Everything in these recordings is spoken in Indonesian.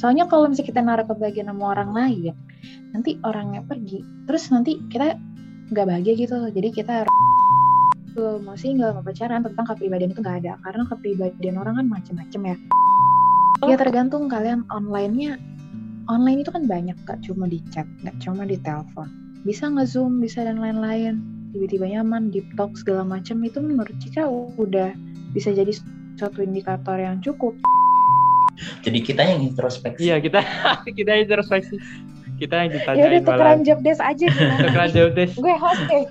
Soalnya kalau misalnya kita naruh kebahagiaan sama orang lain, nanti orangnya pergi, terus nanti kita nggak bahagia gitu. Jadi kita harus mau single mau pacaran tentang kepribadian itu nggak ada karena kepribadian orang kan macem-macem ya. Ya tergantung kalian online-nya. Online itu kan banyak gak cuma di chat, gak cuma di telepon. Bisa nge-zoom, bisa dan lain-lain. Tiba-tiba nyaman, deep talk segala macam itu menurut Cika udah bisa jadi suatu indikator yang cukup. Jadi kita yang introspeksi. Iya kita kita introspeksi. Kita yang Ya ditanyain udah tukeran job desk aja? Tukeran job desk. Gue host deh.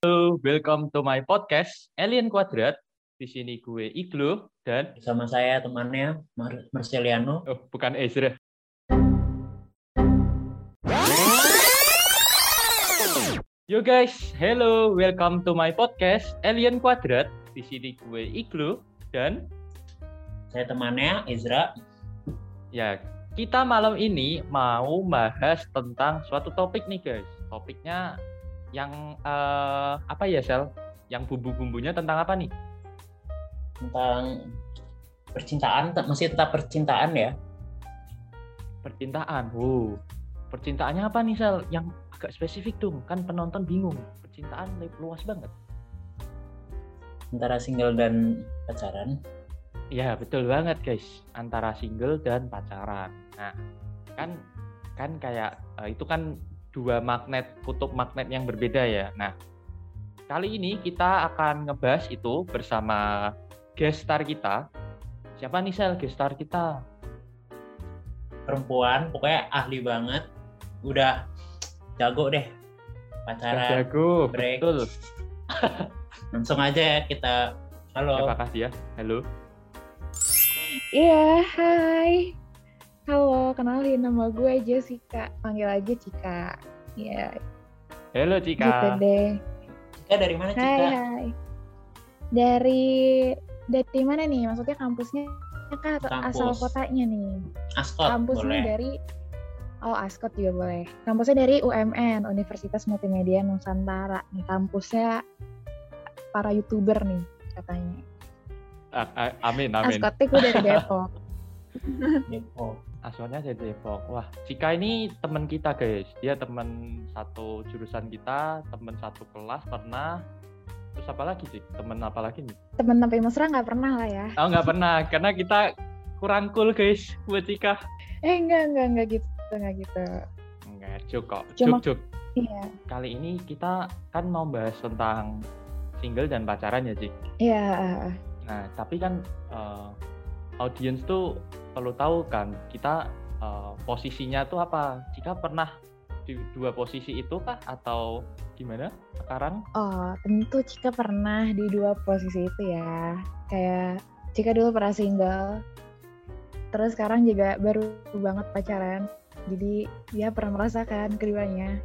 Halo, welcome to my podcast Alien Quadrat. Di sini gue Iglo dan Bersama saya temannya Mar Marceliano. oh bukan Ezra. Yo guys, hello, welcome to my podcast Alien Quadrat. Di sini gue Iglo dan Saya temannya Ezra. ya kita malam ini mau bahas tentang suatu topik nih guys. Topiknya yang eh, apa ya Sel? Yang bumbu-bumbunya tentang apa nih? Tentang percintaan, masih tetap percintaan ya. Percintaan. Wow. Percintaannya apa nih Sel? Yang agak spesifik dong. Kan penonton bingung. Percintaan lu- luas banget. Antara single dan pacaran. Ya betul banget guys. Antara single dan pacaran. Nah kan kan kayak eh, itu kan dua magnet kutub magnet yang berbeda ya. Nah kali ini kita akan ngebahas itu bersama guest star kita. Siapa nih Sel guest star kita? Perempuan, pokoknya ahli banget. Udah jago deh pacaran. Jago, break. betul. Langsung aja ya kita. Halo. Siapa kasih ya? Halo. Iya, hai. Halo, kenalin nama gue Jessica. Panggil aja Cika. Iya, Halo gitu Cika. deh. Cika dari mana Hai, Cika? hai. Dari dari mana nih? Maksudnya kampusnya kah atau Kampus. asal kotanya nih? Askot Kampusnya boleh. dari Oh, Ascot juga boleh. Kampusnya dari UMN, Universitas Multimedia Nusantara. Nih, kampusnya para YouTuber nih katanya. Ah, ah, amin, amin. Ascotnya gue dari Depok. Depok. Asalnya dari Depok. Wah, Cika ini teman kita guys. Dia teman satu jurusan kita, teman satu kelas pernah. Terus apa lagi sih? Teman apa lagi nih? Temen sampai mesra nggak pernah lah ya. Oh nggak pernah, karena kita kurang cool guys buat Cika. Eh, enggak, enggak, enggak gitu. Enggak gitu. Enggak, kok. Cuma- Juk, juk. Iya. Kali ini kita kan mau bahas tentang single dan pacaran ya, Cik. Iya, ah. Nah, tapi kan eh, audiens tuh perlu tahu kan kita eh, posisinya tuh apa? Jika pernah di dua posisi itu kah atau gimana sekarang? Oh, tentu Cika pernah di dua posisi itu ya. Kayak Cika dulu pernah single, terus sekarang juga baru banget pacaran. Jadi dia pernah merasakan keduanya.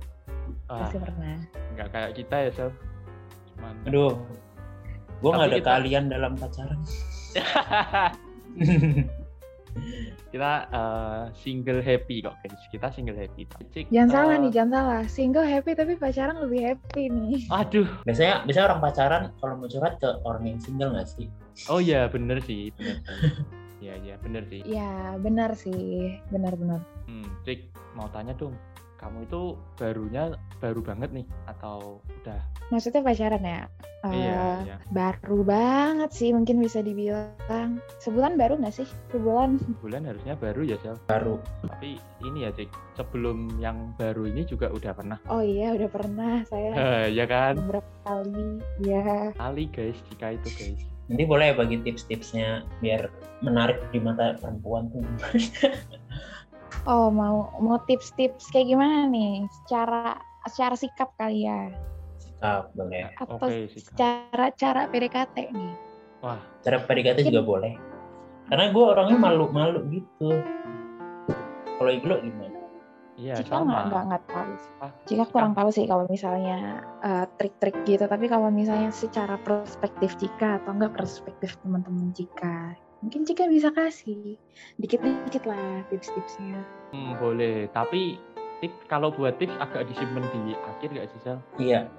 Ah, Pasti pernah. nggak kayak kita ya, Sel. Cuman Aduh. Gue nggak ada kita- kalian dalam pacaran. kita eh, single happy kok guys. Kita single happy. Cik, Jangan eh, salah nih, jangan salah. Single happy tapi pacaran lebih happy nih. Aduh. biasanya biasanya orang pacaran kalau mau curhat ke orang yang single nggak sih? Oh iya, bener sih, bener. Iya, iya, bener sih. Ya, benar sih. Benar-benar. Hmm, Cik, mau tanya dong. Kamu itu barunya baru banget nih atau udah Maksudnya pacaran ya? iya, Eh, iya. Baru banget sih mungkin bisa dibilang. Sebulan baru nggak sih? Sebulan. bulan harusnya baru ya Sel Baru. tapi ini ya Cik sebelum yang baru ini juga udah pernah Oh iya, udah pernah saya Eh, ya kan beberapa kali. Ya. kali guys jika itu guys Nanti boleh bagi tips-tipsnya biar menarik di mata perempuan tuh. Oh, mau mau tips-tips kayak gimana nih? Secara secara sikap kali ya Sikap boleh. atau Oke, sikap. secara cara PDKT nih? wah Cara PDKT juga boleh. Karena gue orangnya malu-malu gitu. Kalau Iglo gimana? iya Jika nggak nggak sama nggak tahu. Ah, Jika kurang tahu sih kalau misalnya eh, trik-trik gitu. Tapi kalau misalnya secara perspektif Cika atau enggak perspektif teman-teman Cika, mungkin Cika bisa kasih dikit-dikit lah tips-tipsnya. hmm, boleh tapi tip kalau buat tips agak disimpan di akhir gak sih Sel Iya.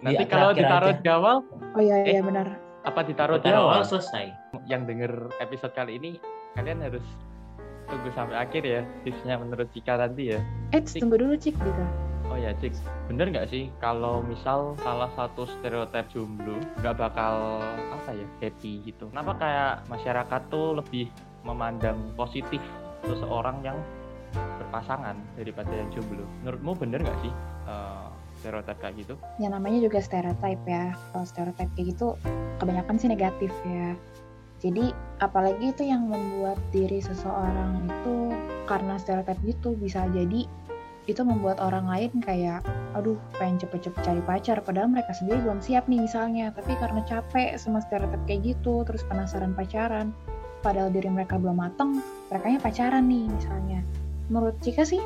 nanti Di kalau ditaruh aja. di awal Oh iya Eh. iya benar. apa ditaruh di awal awal selesai. yang denger episode kali ini kalian harus tunggu sampai akhir ya tipsnya menurut Cika tadi ya. Eh, tunggu dulu Cik gitu. Oh ya Cik, bener nggak sih kalau misal salah satu stereotip jomblo nggak bakal apa ya happy gitu? Kenapa kayak masyarakat tuh lebih memandang positif seseorang yang berpasangan daripada yang jomblo? Menurutmu bener nggak sih uh, stereotip kayak gitu? Ya namanya juga stereotip ya. Kalau stereotip kayak gitu kebanyakan sih negatif ya. Jadi apalagi itu yang membuat diri seseorang itu karena stereotip gitu bisa jadi itu membuat orang lain kayak aduh pengen cepet-cepet cari pacar. Padahal mereka sendiri belum siap nih misalnya. Tapi karena capek sama stereotip kayak gitu terus penasaran pacaran padahal diri mereka belum mateng mereka pacaran nih misalnya. Menurut Cika sih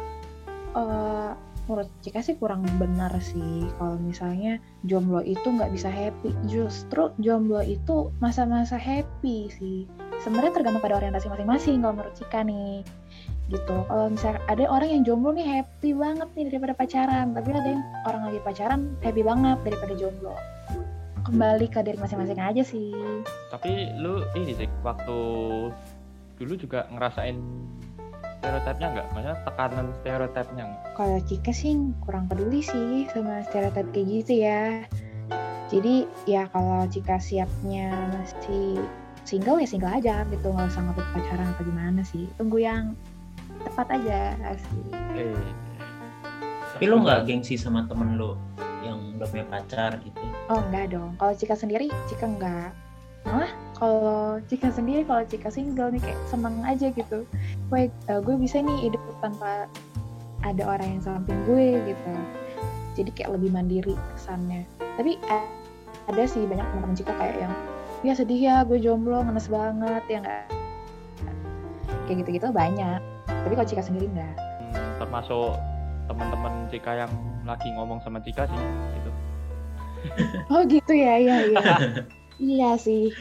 uh, menurut Cika sih kurang benar sih kalau misalnya jomblo itu nggak bisa happy. Justru jomblo itu masa-masa happy sih. Sebenarnya tergantung pada orientasi masing-masing kalau menurut Cika nih gitu kalau misalnya ada orang yang jomblo nih happy banget nih daripada pacaran tapi ada yang orang lagi pacaran happy banget daripada jomblo kembali ke diri masing-masing aja sih tapi lu ini sih waktu dulu juga ngerasain stereotipnya nggak? Maksudnya tekanan stereotipnya nggak? Kalau Cika sih kurang peduli sih sama stereotip kayak gitu ya. Jadi ya kalau Cika siapnya masih single ya single aja gitu nggak usah ngebut pacaran apa gimana sih. Tunggu yang tepat aja sih eh. tapi lo nggak gengsi sama temen lo yang udah punya pacar gitu? Oh enggak dong. Kalau Cika sendiri Cika enggak malah kalau Cika sendiri kalau Cika single nih kayak seneng aja gitu. Gue uh, gue bisa nih hidup tanpa ada orang yang samping gue gitu. Jadi kayak lebih mandiri kesannya. Tapi uh, ada sih banyak teman-teman Cika kayak yang ya sedih ya gue jomblo ngenes banget ya enggak kayak gitu-gitu banyak tapi kalau Cika sendiri enggak. Hmm, termasuk teman-teman Cika yang lagi ngomong sama Cika sih itu oh gitu ya iya iya. Iya sih.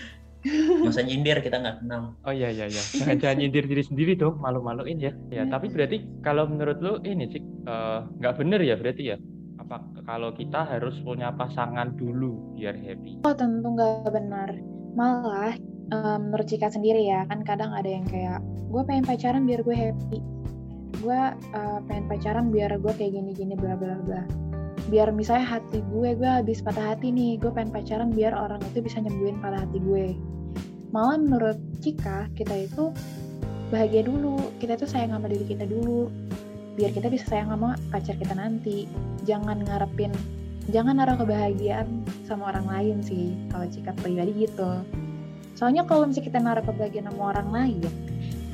Masa nyindir kita nggak kenal. Oh iya iya iya. Jangan, jangan nyindir diri sendiri dong malu-maluin ya. Ya tapi berarti kalau menurut lu ini sih uh, nggak bener ya berarti ya? Apa kalau kita harus punya pasangan dulu biar happy? Oh tentu nggak benar malah um, menurut Cika sendiri ya kan kadang ada yang kayak gue pengen pacaran biar gue happy. Gue uh, pengen pacaran biar gue kayak gini gini bla bla bla. Biar misalnya hati gue gue habis patah hati nih gue pengen pacaran biar orang itu bisa nyembuhin patah hati gue. Malah menurut Cika kita itu bahagia dulu. Kita itu sayang sama diri kita dulu. Biar kita bisa sayang sama pacar kita nanti. Jangan ngarepin jangan naruh kebahagiaan sama orang lain sih kalau Cika pribadi gitu soalnya kalau misalnya kita naruh kebahagiaan sama orang lain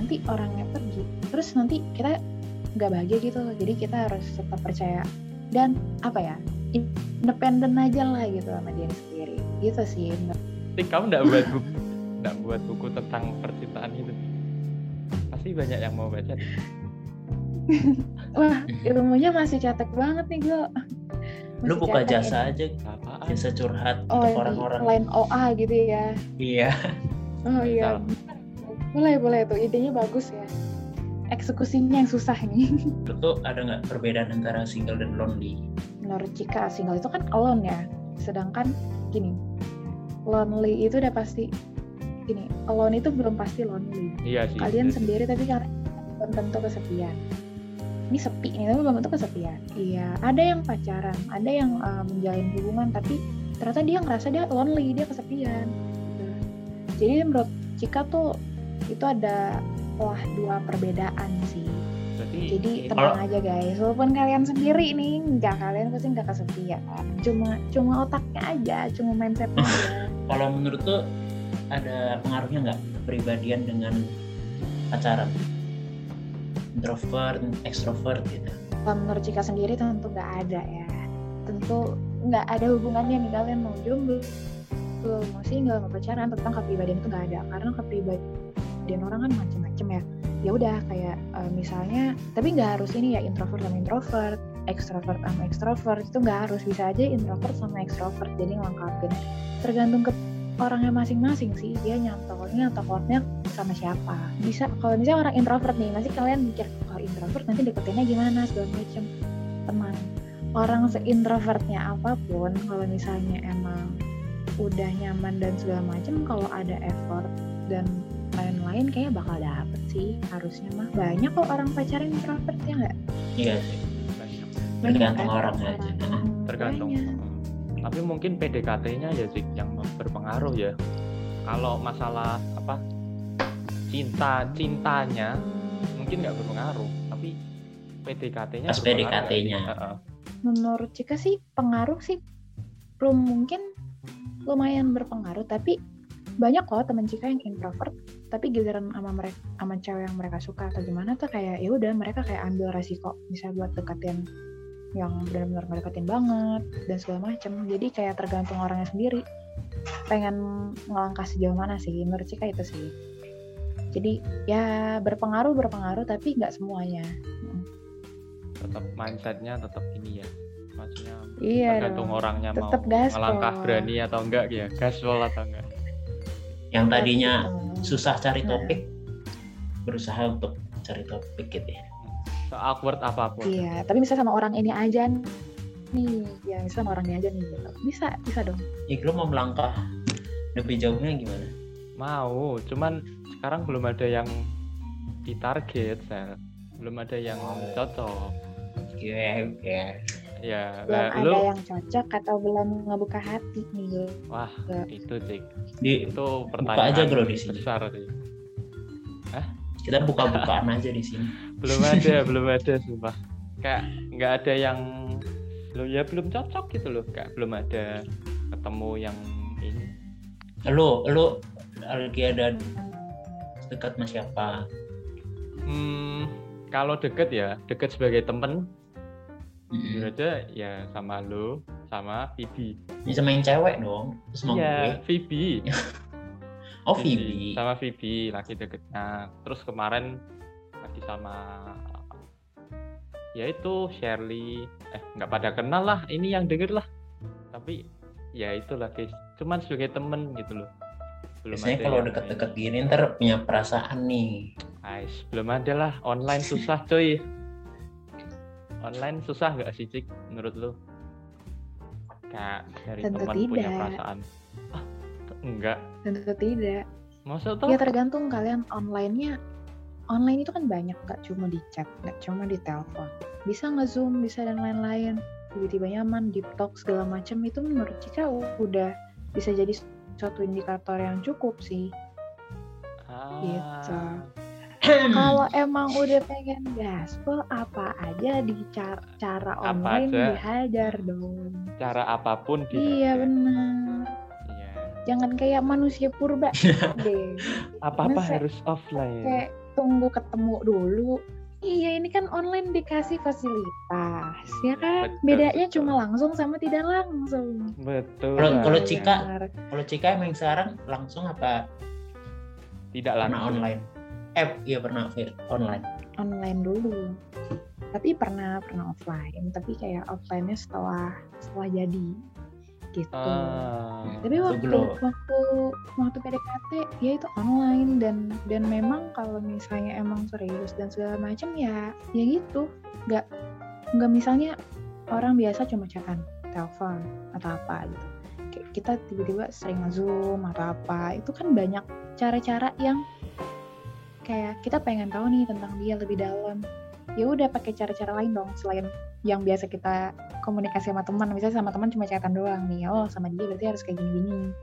nanti orangnya pergi. Terus nanti kita nggak bahagia gitu jadi kita harus tetap percaya dan apa ya independen aja lah gitu sama diri sendiri. Gitu sih Tapi kamu nggak buat buku nggak buat buku tentang percintaan itu? Pasti banyak yang mau baca. Wah ilmunya masih cetek banget nih gue lu buka jasa aja Jasa curhat oh, untuk orang-orang. lain OA gitu ya? Iya. Oh iya. Boleh boleh tuh. Idenya bagus ya. Eksekusinya yang susah nih. Itu ada nggak perbedaan antara single dan lonely? Menurut Cika single itu kan alone ya. Sedangkan gini lonely itu udah pasti gini alone itu belum pasti lonely. Iya sih. Kalian iya sendiri tapi kalian belum tentu kesepian ini sepi ini tapi belum tentu kesepian. Iya ada yang pacaran ada yang uh, menjalin hubungan tapi ternyata dia ngerasa dia lonely dia kesepian gitu. jadi menurut Cika tuh itu ada wah dua perbedaan sih. Berarti, jadi tenang aja guys. Walaupun kalian sendiri nih nggak kalian pasti nggak kesepian. Cuma cuma otaknya aja cuma mindsetnya aja. Kalau menurut tuh ada pengaruhnya nggak kepribadian dengan pacaran introvert, extrovert gitu? Kalau menurut Cika sendiri tentu nggak ada ya. Tentu nggak ada hubungannya nih kalian mau jomblo, mau single, mau pacaran tentang kepribadian itu nggak ada. Karena kepribadian orang kan macam-macam ya. Ya udah kayak uh, misalnya, tapi nggak harus ini ya introvert sama introvert, extrovert sama extrovert itu nggak harus bisa aja introvert sama extrovert jadi ngelengkapin. Tergantung ke orangnya masing-masing sih. Dia nyantolnya atau kuatnya sama siapa. Bisa kalau misalnya orang introvert nih nanti kalian mikir kalau introvert nanti deketinnya gimana? segala macam. Teman. Orang seintrovertnya apa pun kalau misalnya emang udah nyaman dan segala macam kalau ada effort dan lain-lain lain kayaknya bakal dapet sih harusnya mah. Banyak kok orang pacaran introvert ya nggak? Iya sih. Banyak. Tergantung kan orangnya aja. orang. tergantung. Tapi mungkin PDKT-nya ya sih yang berpengaruh ya. Kalau masalah apa cinta cintanya mungkin nggak berpengaruh tapi PDKT-nya Pas PDKT-nya. menurut Cika sih pengaruh sih belum mungkin lumayan berpengaruh tapi banyak kok temen Cika yang introvert tapi giliran sama mereka sama cewek yang mereka suka atau gimana tuh kayak ya udah mereka kayak ambil resiko bisa buat deketin yang benar-benar ngedeketin banget dan segala macem. Jadi kayak tergantung orangnya sendiri pengen ngelangkah sejauh mana sih? Menurut Cika itu sih. Jadi ya berpengaruh berpengaruh tapi nggak semuanya. Tetap mindsetnya tetap ini ya. Maksudnya iya tergantung dong. orangnya mau Tetap gaspol. melangkah berani atau enggak ya. Gaspol atau enggak. Yang tadinya Gitu. susah cari Nah. topik berusaha untuk cari topik gitu ya. Se awkward apa pun. Iya, tapi bisa sama orang ini aja nih. Ya, bisa sama orang ini aja nih. Gitu. Bisa, bisa dong. ya lo mau melangkah lebih jauhnya gimana mau cuman sekarang belum ada yang ditarget Sel. belum ada yang cocok Oke, oke. ya Belum lah, ada lu yang cocok atau belum ngebuka hati nih. wah Nggak. itu cik Di itu aja pertanyaan bro di sini. besar sih kita buka-bukaan aja di sini. belum ada belum ada sumpah kayak nggak ada yang belum ya belum cocok gitu loh kayak belum ada ketemu yang ini Lo lo lagi ada dekat sama siapa? hmm, kalau deket ya deket sebagai temen Mm-mm. jujur aja ya sama lo sama Vivi Ini sama yang cewek dong. Terus gue. iya Vivi Oh Vivi. sama Vivi lagi deketnya terus kemarin lagi sama ya itu Shirley. Eh nggak pada kenal lah ini yang denger lah. Tapi ya itulah guys. Cuman sebagai temen gitu loh. Belum Biasanya kalau deket-deket gini ntar punya perasaan nih. Guys, belum ada lah. Online susah cuy. Online susah nggak sih cik? Menurut lu? Kayak dari Tentu teman punya perasaan. Ah enggak. Tentu tidak. maksud tuh? Ya tergantung kalian online-nya. Online itu kan banyak, nggak cuma di chat, nggak cuma di telepon. Bisa nge-zoom, bisa dan lain-lain. Tiba-tiba nyaman, deep talk, segala macam itu menurut Cika udah bisa jadi suatu indikator yang cukup sih. ah, Gitu. Kalau emang udah pengen gaspol apa aja di cara, cara Apa online aja. dihajar dong. cara apa pun Iya dihajar. benar. Iya. Jangan kayak manusia purba deh. apa-apa Masa harus offline Kayak tunggu ketemu dulu. Iya ini kan online dikasih fasilitas ya kan. Betul, Bedanya betul. cuma langsung sama tidak langsung. betul Kalau- kalau banget. Cika. Kalau Cika emang sekarang langsung apa tidak pernah langsung online? Eh, iya pernah online. online dulu. Tapi pernah pernah offline. Tapi kayak offline-nya setelah setelah jadi gitu. Ah, Tapi waktu belum. waktu waktu PDKT ya itu online dan dan memang kalau misalnya emang serius dan segala macam ya ya gitu nggak nggak misalnya orang biasa cuma chatan telepon atau apa gitu Kayak kita tiba-tiba sering zoom atau apa itu kan banyak cara-cara yang kayak kita pengen tahu nih tentang dia lebih dalam ya udah pakai cara-cara lain dong selain yang biasa kita komunikasi sama teman. Misalnya sama teman cuma chatan doang nih. Oh sama dia berarti harus kayak gini-gini.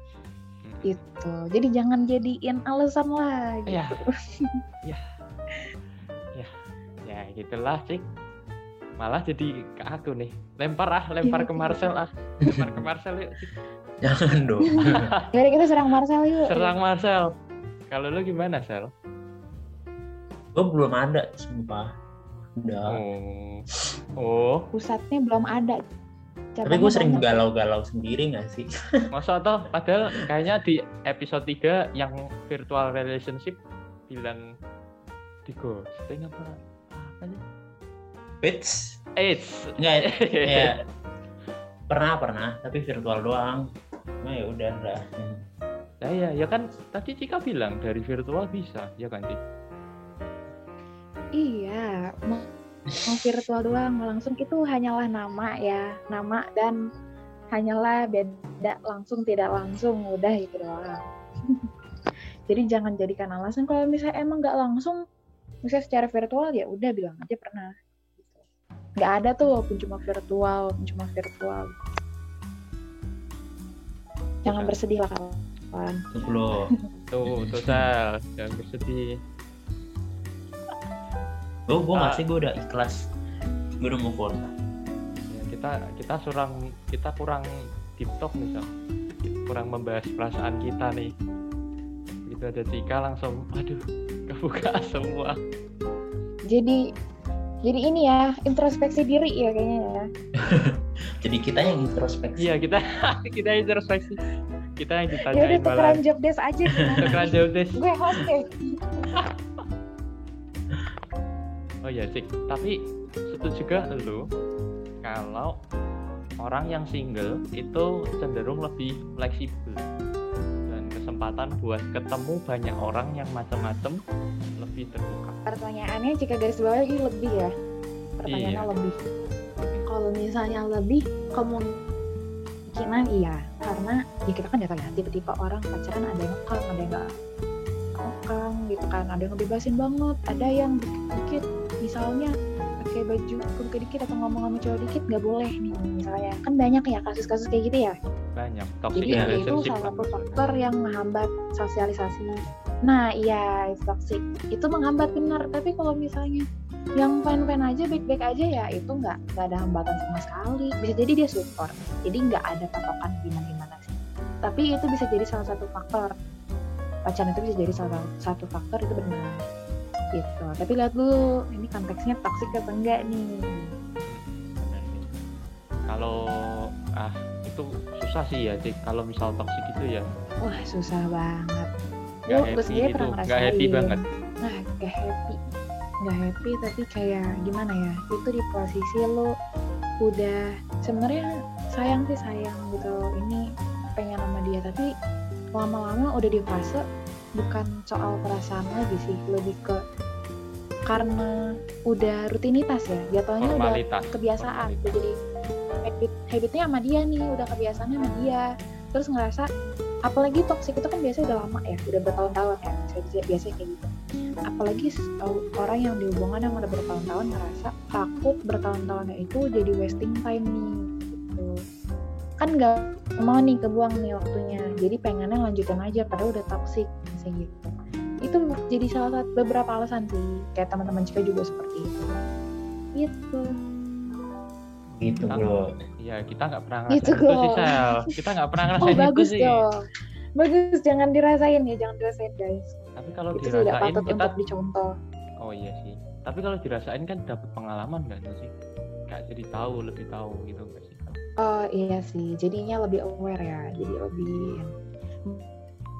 Gitu. Jadi jangan jadiin alasan lah gitu. ya ya ya ya gitulah cik. Malah jadi ke aku nih. Lempar ah lempar Iya, ke. Marcel ah. Lempar ke Marcel yuk Cik. Jangan dong. Yaudah kita serang Marcel yuk. Serang Marcel. Kalau lu gimana Sel gue belum ada, sumpah. Udah. oh oh pusatnya belum ada Tapi Cabangnya gue sering galau-galau sendiri gak sih? masa toh padahal kayaknya di episode 3 yang virtual relationship bilang di ghosting apa apa sih Wits? AIDS Enggak, ya. Pernah, pernah. Tapi virtual doang. Nah ya udah lah. Hmm. Ya ya, ya kan tadi Cika bilang dari virtual bisa, ya kan Cik? iya mau, virtual doang mau langsung. Itu hanyalah nama ya nama dan hanyalah beda langsung tidak langsung udah itu doang. Jadi jangan jadikan alasan. Kalau misalnya emang nggak langsung misalnya secara virtual ya udah bilang aja pernah. Gitu. nggak ada tuh walaupun cuma virtual walaupun cuma virtual. Jangan bersedih lah kawan. Tuh lo. Tuh, Sal, jangan bersedih. Oh, gue Ah. masih gue udah ikhlas. Gue udah move on. Ya, kita kita kurang kita kurang deep talk nih Sal. Kurang membahas perasaan kita nih. Begitu ada Cika langsung, aduh, kebuka semua. jadi jadi ini ya introspeksi diri ya kayaknya ya Jadi kita yang introspeksi. Iya kita kita introspeksi. Kita yang ya udah ditanyain tukeran malah job desk aja tukeran job desk. gue host deh Oh iya sih, tapi setuju juga lu kalau orang yang single itu cenderung lebih fleksibel dan kesempatan buat ketemu banyak orang yang macam-macam lebih terbuka. pertanyaannya jika garis bawah lagi lebih ya? Pertanyaannya Iya. lebih. Kalau misalnya lebih kemungkinan iya. Karena ya kita kan nggak tahu ya tipe-tipe orang pacaran ada yang ngekang ada yang nggak ngekang gitu kan. Ada yang ngebebasin banget ada yang dikit-dikit misalnya pakai baju kebuka dikit atau ngomong sama cowok dikit nggak boleh nih misalnya kan banyak ya kasus-kasus kayak gitu ya Banyak toxic jadi itu relationship. salah satu faktor yang menghambat sosialisasi. Nah iya itu toxic. Itu menghambat benar. Tapi kalau misalnya yang fine-fine aja, baik-baik aja ya itu nggak nggak ada hambatan sama sekali. Bisa jadi dia support. Jadi nggak ada patokan gimana-gimana sih. Tapi itu bisa jadi salah satu faktor. Pacaran itu bisa jadi salah satu faktor itu benar. Gitu. Tapi lihat dulu ini konteksnya toxic apa enggak nih. Kalau ah itu susah sih ya Cik. Kalau misal toxic itu ya Wah susah banget. Gue- gue happy gitu, pernah nggak happy banget. nah gak happy nggak happy tapi kayak gimana ya itu di posisi lo udah sebenarnya sayang sih sayang gitu ini pengen sama dia tapi lama-lama udah di fase bukan soal perasaan lagi sih lebih ke karena udah rutinitas ya. Jatuhnya udah Formalitas. kebiasaan. Formalitas. udah jadi habit habitnya sama dia nih udah kebiasaannya sama dia. Terus ngerasa apalagi toxic itu kan biasanya udah lama ya udah bertahun-tahun ya biasanya, biasanya kayak gitu. Apalagi s- orang yang dihubungan yang udah bertahun-tahun ngerasa takut bertahun-tahunnya itu jadi wasting time nih gitu. Kan nggak mau nih kebuang nih waktunya jadi pengennya lanjutin aja padahal udah toxic misalnya gitu. itu jadi salah satu beberapa alasan sih kayak teman-teman Cika juga seperti itu gitu Gitu Kita- bro. Iya, kita nggak pernah Gitu, ngerasain itu sih. Sel. Kita nggak pernah oh ngerasain itu bagus sih. dong bagus jangan dirasain ya jangan dirasain guys Tapi kalau itu tidak dirasain patut kita untuk dicontoh Oh iya sih. Tapi kalau dirasain kan dapat pengalaman nggak sih? Kayak jadi tahu, lebih tahu gitu nggak sih? Oh iya sih, jadinya lebih aware ya, jadi lebih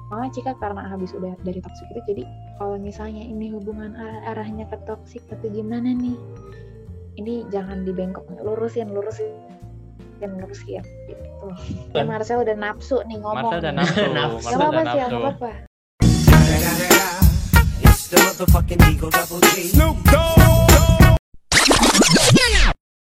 malah jika karena habis udah dari toxic itu jadi kalau misalnya ini hubungan arah- arahnya ke toxic atau gimana nih ini jangan dibengkok lurusin lurusin lurusin gitu ya Marcel udah nafsu nih ngomong Marcel dan nih. nafsu, Nafsu. Gak Marcel apa-apa dan sih, gak nafsu. apa-apa It's the motherfucking Eagle Double G. Snoop Dogg.